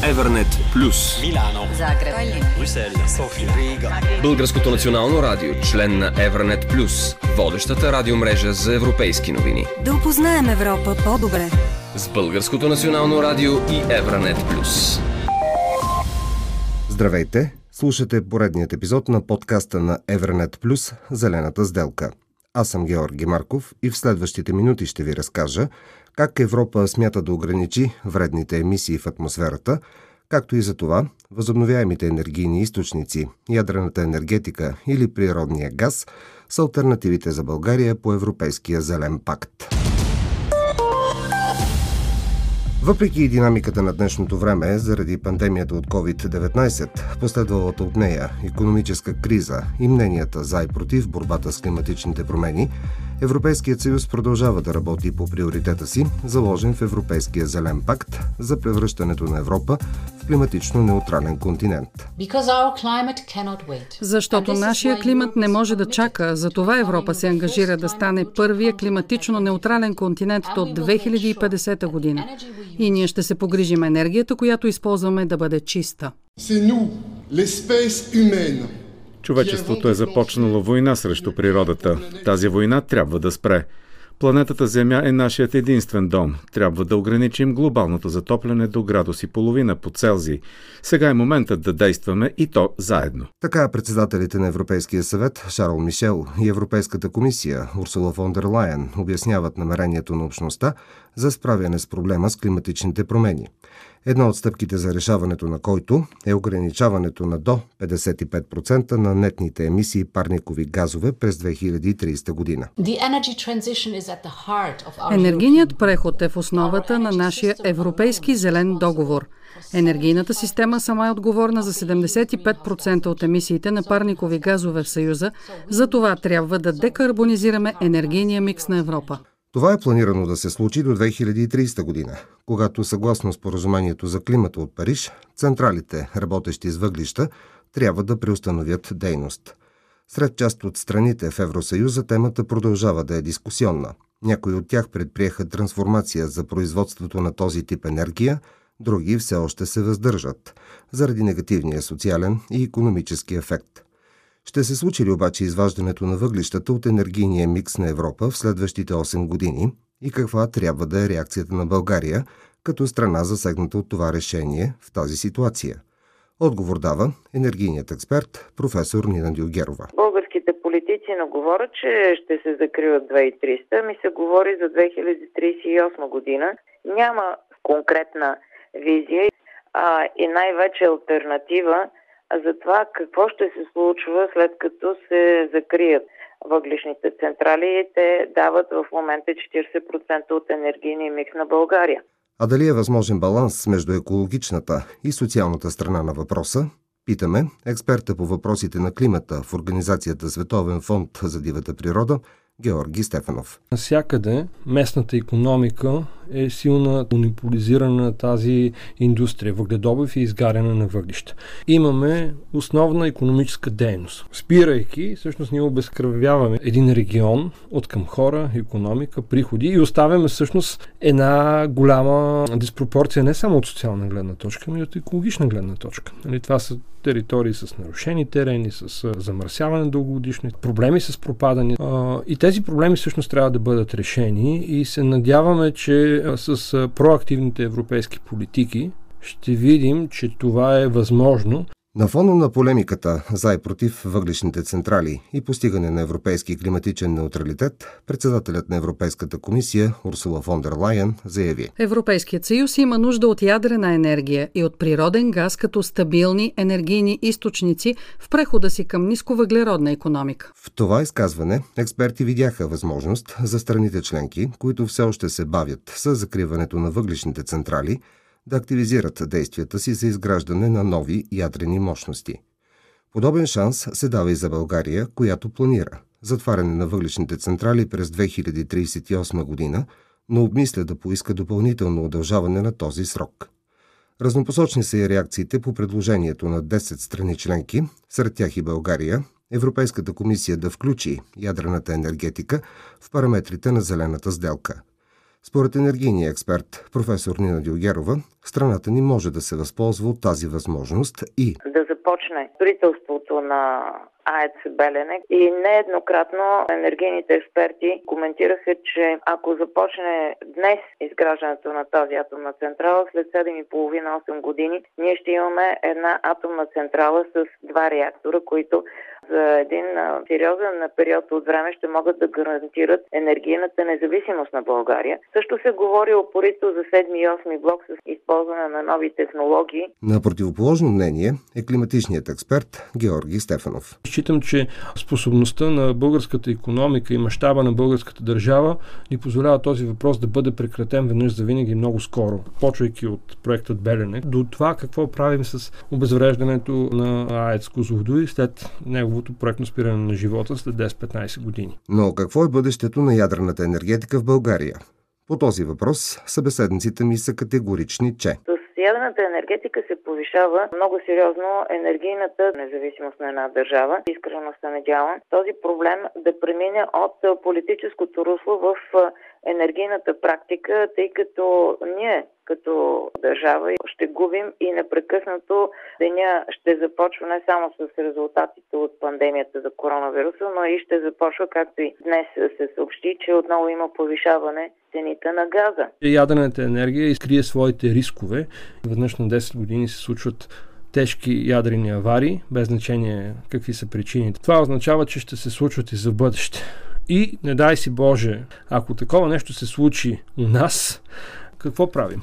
Evernet Plus. Милано. Загреб. Брюксел. София. Рига. Българското национално радио, член на Evernet Plus, водещата радиомрежа за европейски новини. Да опознаем Европа по-добре. С Българското национално радио и Evernet Plus. Здравейте! Слушате поредният епизод на подкаста на Evernet Plus Зелената сделка. Аз съм Георги Марков и в следващите минути ще ви разкажа как Европа смята да ограничи вредните емисии в атмосферата, както и за това възобновяемите енергийни източници, ядрената енергетика или природния газ са альтернативите за България по Европейския зелен пакт. Въпреки динамиката на днешното време, заради пандемията от COVID-19, последвалата от нея економическа криза и мненията за и против борбата с климатичните промени, Европейският съюз продължава да работи по приоритета си, заложен в Европейския зелен пакт за превръщането на Европа климатично неутрален континент. Защото нашия климат не може да чака. Затова Европа се ангажира да стане първия климатично неутрален континент до 2050 година. И ние ще се погрижим енергията, която използваме да бъде чиста. Човечеството е започнало война срещу природата. Тази война трябва да спре. Планетата Земя е нашият единствен дом. Трябва да ограничим глобалното затопляне до градус и половина по Целзий. Сега е моментът да действаме и то заедно. Така председателите на Европейския съвет Шарл Мишел и Европейската комисия Урсула фон дер Лайен обясняват намерението на общността за справяне с проблема с климатичните промени. Една от стъпките за решаването на който е ограничаването на до 55% на нетните емисии парникови газове през 2030 година. Енергийният преход е в основата на нашия Европейски зелен договор. Енергийната система сама е отговорна за 75% от емисиите на парникови газове в Съюза, за това трябва да декарбонизираме енергийния микс на Европа. Това е планирано да се случи до 2030 година, когато съгласно споразумението за климата от Париж, централите, работещи с въглища, трябва да преустановят дейност. Сред част от страните в Евросъюза темата продължава да е дискусионна. Някои от тях предприеха трансформация за производството на този тип енергия, други все още се въздържат, заради негативния социален и економически ефект – ще се случи ли обаче изваждането на въглищата от енергийния микс на Европа в следващите 8 години и каква трябва да е реакцията на България като страна засегната от това решение в тази ситуация? Отговор дава енергийният експерт професор Нина Дилгерова. Българските политици не говорят, че ще се закриват 2300, ми се говори за 2038 година. Няма конкретна визия а, и най-вече альтернатива за това какво ще се случва след като се закрият въглишните централи. Те дават в момента 40% от енергийния микс на България. А дали е възможен баланс между екологичната и социалната страна на въпроса? Питаме експерта по въпросите на климата в Организацията Световен фонд за дивата природа Георги Стефанов. Насякъде местната економика е силна монополизирана на тази индустрия, въгледобив и изгаряне на въглища. Имаме основна економическа дейност. Спирайки, всъщност ние обезкръвяваме един регион от към хора, економика, приходи и оставяме всъщност една голяма диспропорция не само от социална гледна точка, но и от екологична гледна точка. Нали, това са територии с нарушени терени, с замърсяване дългогодишно, проблеми с пропадане. И тези проблеми всъщност трябва да бъдат решени и се надяваме, че с проактивните европейски политики ще видим, че това е възможно. На фона на полемиката за и против въглишните централи и постигане на европейски климатичен неутралитет, председателят на Европейската комисия Урсула фон дер Лайен заяви. Европейският съюз има нужда от ядрена енергия и от природен газ като стабилни енергийни източници в прехода си към нисковъглеродна економика. В това изказване експерти видяха възможност за страните членки, които все още се бавят с закриването на въглишните централи – да активизират действията си за изграждане на нови ядрени мощности. Подобен шанс се дава и за България, която планира затваряне на въглишните централи през 2038 година, но обмисля да поиска допълнително удължаване на този срок. Разнопосочни са и реакциите по предложението на 10 страни членки, сред тях и България, Европейската комисия да включи ядрената енергетика в параметрите на зелената сделка – Според енергийния експерт професор Нина Дилгерова, страната ни може да се възползва от тази възможност и да започне строителството на АЕЦ Белене и нееднократно енергийните експерти коментираха, че ако започне днес изграждането на тази атомна централа, след 7,5-8 години ние ще имаме една атомна централа с два реактора, които за един сериозен период от време ще могат да гарантират енергийната независимост на България. Също се говори опорито за 7 и 8 блок с използване на нови технологии. На противоположно мнение е климатичният експерт Георги Стефанов. Считам, че способността на българската економика и мащаба на българската държава ни позволява този въпрос да бъде прекратен веднъж за винаги много скоро, почвайки от проектът Белене до това какво правим с обезвреждането на АЕЦ Козлодуй след неговото проектно спиране на живота след 10-15 години. Но какво е бъдещето на ядрената енергетика в България? По този въпрос събеседниците ми са категорични, че ядрената енергетика се повишава много сериозно енергийната независимост на една държава. Искрено се надявам този проблем да премине от политическото русло в енергийната практика, тъй като ние като държава ще губим и непрекъснато деня ще започва не само с резултатите от пандемията за коронавируса, но и ще започва, както и днес се съобщи, че отново има повишаване цените на газа. Ядрената енергия изкрие своите рискове. Веднъж на 10 години се случват тежки ядрени аварии, без значение какви са причините. Това означава, че ще се случват и за бъдеще. И не дай си Боже, ако такова нещо се случи у нас, какво правим?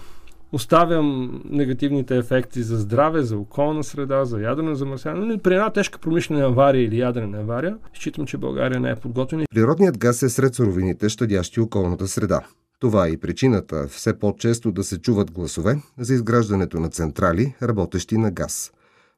Оставям негативните ефекти за здраве, за околна среда, за ядрено замърсяване. Но при една тежка промишлена авария или ядрена авария, считам, че България не е подготвена. Природният газ е сред суровините, щадящи околната среда. Това е и причината все по-често да се чуват гласове за изграждането на централи, работещи на газ.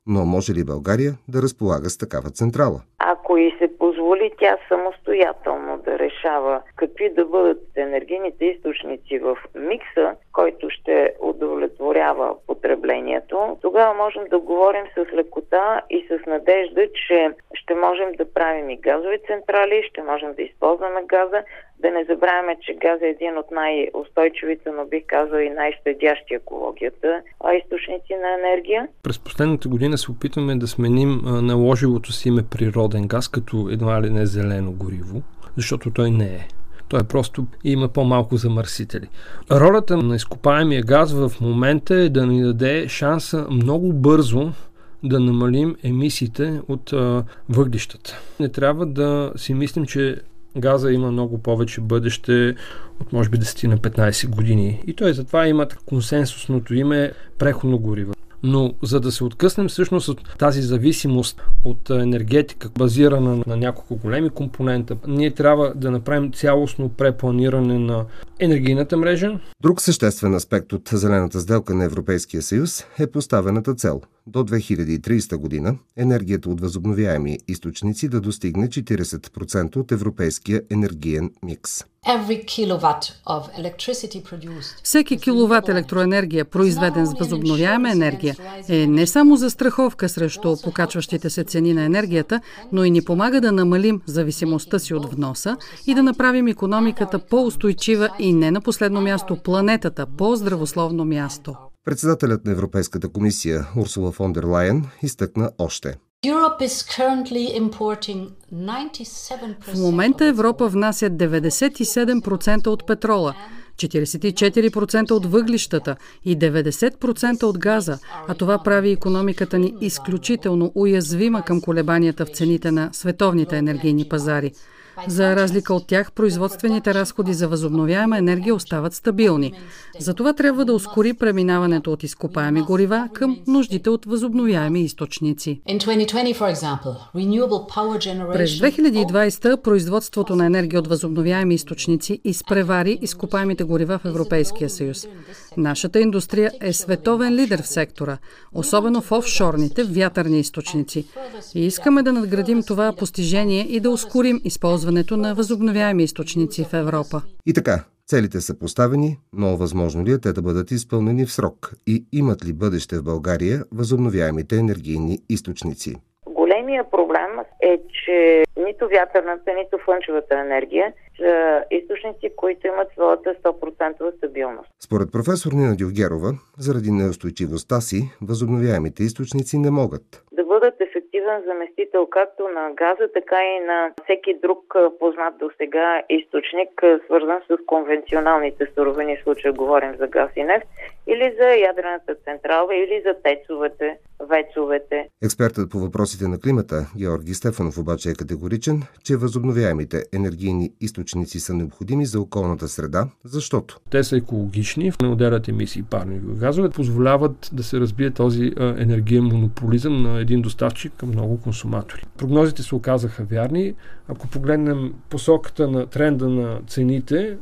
Но може ли България да разполага с такава централа? Ако и се позволи тя самостоятелно да решава какви да бъдат енергийните източници в микса, който ще удовлетворява потреблението, тогава можем да говорим с лекота и с надежда, че ще можем да правим и газови централи, ще можем да използваме газа, да не забравяме, че газ е един от най-устойчивите, но бих казал и най-щадящи екологията а източници на енергия. През последната година се опитваме да сменим наложилото си име природен газ като едва ли не зелено гориво, защото той не е. Той е просто има по-малко замърсители. Ролята на изкопаемия газ в момента е да ни даде шанса много бързо да намалим емисиите от а, въглищата. Не трябва да си мислим, че газа има много повече бъдеще от може би 10 на 15 години. И той затова има консенсусното име преходно гориво. Но за да се откъснем всъщност от тази зависимост от енергетика, базирана на няколко големи компонента, ние трябва да направим цялостно препланиране на енергийната мрежа. Друг съществен аспект от зелената сделка на Европейския съюз е поставената цел до 2030 година енергията от възобновяеми източници да достигне 40% от европейския енергиен микс. Всеки киловатт електроенергия, произведен с възобновяема енергия, е не само за страховка срещу покачващите се цени на енергията, но и ни помага да намалим зависимостта си от вноса и да направим економиката по-устойчива и не на последно място планетата по-здравословно място. Председателят на Европейската комисия Урсула фон дер Лайен изтъкна още – в момента Европа внася 97% от петрола, 44% от въглищата и 90% от газа, а това прави економиката ни изключително уязвима към колебанията в цените на световните енергийни пазари – за разлика от тях, производствените разходи за възобновяема енергия остават стабилни. Затова трябва да ускори преминаването от изкопаеми горива към нуждите от възобновяеми източници. През 2020 производството на енергия от възобновяеми източници изпревари изкопаемите горива в Европейския съюз. Нашата индустрия е световен лидер в сектора, особено в офшорните вятърни източници. И искаме да надградим това постижение и да ускорим използването използването на възобновяеми източници в Европа. И така, целите са поставени, но възможно ли е те да бъдат изпълнени в срок? И имат ли бъдеще в България възобновяемите енергийни източници? Големия проблем е, че нито вятърната, нито слънчевата енергия са източници, които имат своята 100% стабилност. Според професор Нина Дюгерова, заради неустойчивостта си, възобновяемите източници не могат да ефективен заместител както на газа, така и на всеки друг познат до сега източник, свързан с конвенционалните суровини, в случая говорим за газ и нефт, или за ядрената централа, или за тецовете, вецовете. Експертът по въпросите на климата Георги Стефанов обаче е категоричен, че възобновяемите енергийни източници са необходими за околната среда, защото те са екологични, не отделят емисии парникови газове, позволяват да се разбие този енергиен монополизъм на един доставчик към много консуматори. Прогнозите се оказаха вярни. Ако погледнем посоката на тренда на цените,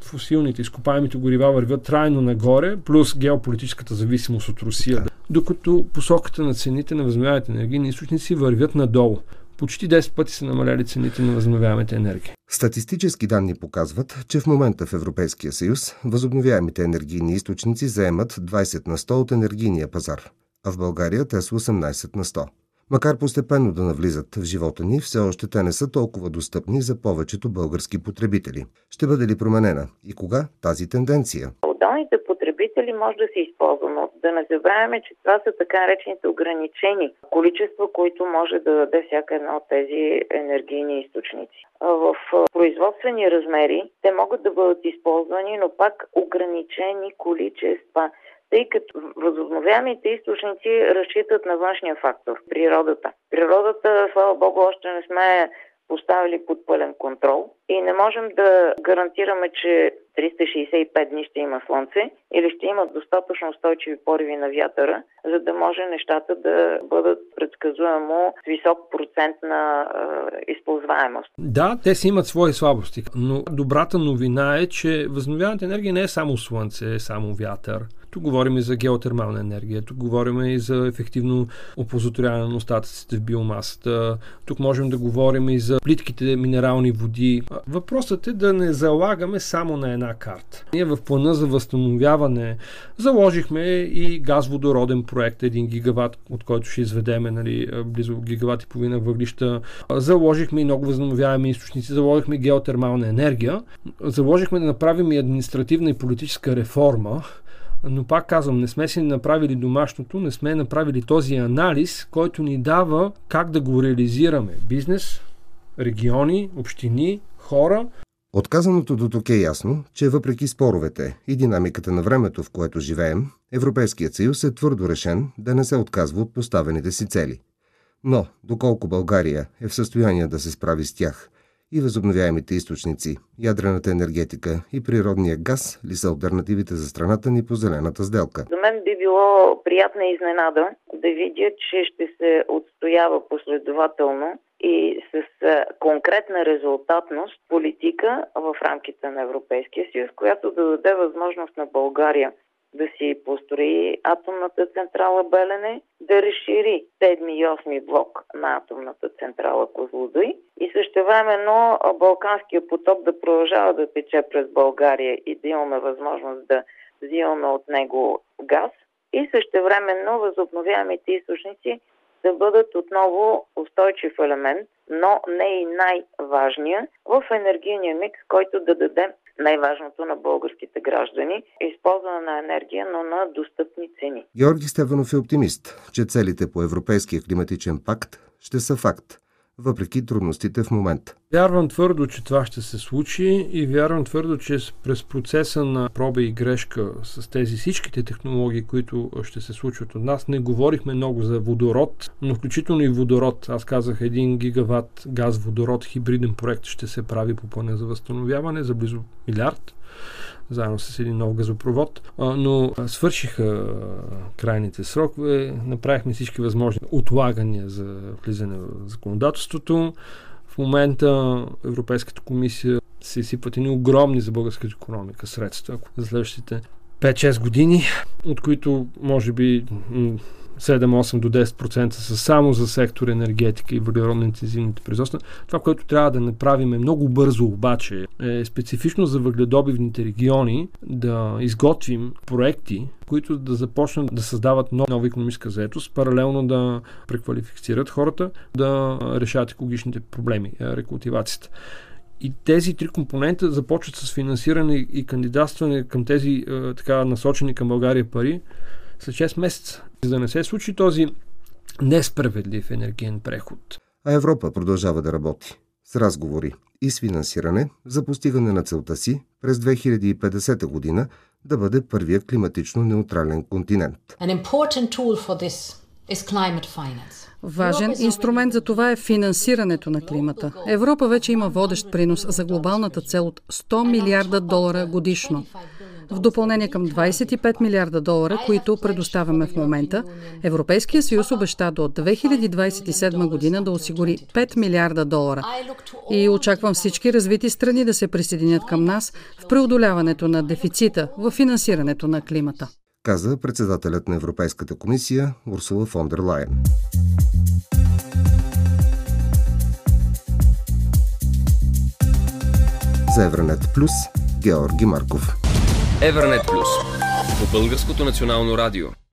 фосилните изкопаемите горива вървят трайно нагоре, плюс геополитическата зависимост от Русия. Да. Докато посоката на цените на възобновяемите енергийни източници вървят надолу. Почти 10 пъти са намаляли цените на възобновяемите енергии. Статистически данни показват, че в момента в Европейския съюз възобновяемите енергийни източници заемат 20 на 100 от енергийния пазар, а в България те са 18 на 100. Макар постепенно да навлизат в живота ни, все още те не са толкова достъпни за повечето български потребители. Ще бъде ли променена и кога тази тенденция? Отделните потребители може да се използва, но да не забравяме, че това са така наречените ограничени количества, които може да даде всяка една от тези енергийни източници. В производствени размери те могат да бъдат използвани, но пак ограничени количества тъй като възобновяемите източници разчитат на външния фактор – природата. Природата, слава Богу, още не сме поставили под пълен контрол и не можем да гарантираме, че 365 дни ще има слънце или ще има достатъчно устойчиви пориви на вятъра, за да може нещата да бъдат предсказуемо с висок процент на е, използваемост. Да, те си имат свои слабости, но добрата новина е, че възобновяемата енергия не е само слънце, е само вятър. Тук говорим и за геотермална енергия, тук говорим и за ефективно опозотворяване на остатъците в биомасата, тук можем да говорим и за плитките минерални води. Въпросът е да не залагаме само на една карта. Ние в плана за възстановяване заложихме и газ-водороден проект, 1 гигаватт, от който ще изведеме нали, близо гигават и половина въглища. Заложихме и много възстановяеми източници, заложихме геотермална енергия. Заложихме да направим и административна и политическа реформа, но пак казвам, не сме си направили домашното, не сме направили този анализ, който ни дава как да го реализираме. Бизнес, региони, общини, хора. Отказаното до тук е ясно, че въпреки споровете и динамиката на времето, в което живеем, Европейският съюз е твърдо решен да не се отказва от поставените си цели. Но, доколко България е в състояние да се справи с тях – и възобновяемите източници, ядрената енергетика и природния газ ли са альтернативите за страната ни по зелената сделка? За мен би било приятна изненада да видя, че ще се отстоява последователно и с конкретна резултатност политика в рамките на Европейския съюз, която да даде възможност на България да си построи атомната централа Белене, да разшири 7 и 8 блок на атомната централа Козлодуй и също времено Балканския поток да продължава да тече през България и да имаме възможност да взимаме от него газ и също времено възобновяемите източници да бъдат отново устойчив елемент, но не и най-важния в енергийния микс, който да даде най-важното на българските граждани – използване на енергия, но на достъпни цени. Георги Стеванов е оптимист, че целите по Европейския климатичен пакт ще са факт въпреки трудностите в момента. Вярвам твърдо, че това ще се случи и вярвам твърдо, че през процеса на проба и грешка с тези всичките технологии, които ще се случват от нас, не говорихме много за водород, но включително и водород. Аз казах 1 гигаватт газ водород, хибриден проект ще се прави по плана за възстановяване за близо милиард заедно с един нов газопровод, но свършиха крайните срокове, направихме всички възможни отлагания за влизане в законодателството. В момента Европейската комисия се сипват едни огромни за българската економика средства за следващите 5-6 години, от които може би 7-8 до 10% са само за сектор енергетика и въглеродно интензивните производства. Това, което трябва да направим е много бързо обаче, е специфично за въгледобивните региони да изготвим проекти, които да започнат да създават нова економическа заетост, паралелно да преквалифицират хората, да решават екологичните проблеми, рекултивацията. И тези три компонента започват с финансиране и кандидатстване към тези е, така насочени към България пари след 6 месеца. За да не се случи този несправедлив енергиен преход. А Европа продължава да работи с разговори и с финансиране за постигане на целта си през 2050 година да бъде първият климатично неутрален континент. Важен инструмент за това е финансирането на климата. Европа вече има водещ принос за глобалната цел от 100 милиарда долара годишно. В допълнение към 25 милиарда долара, които предоставяме в момента, Европейския съюз обеща до 2027 година да осигури 5 милиарда долара. И очаквам всички развити страни да се присъединят към нас в преодоляването на дефицита в финансирането на климата. Каза председателят на Европейската комисия Урсула фон дер Лайен. За Евранет Плюс Георги Марков. Евернет Плюс по Българското национално радио.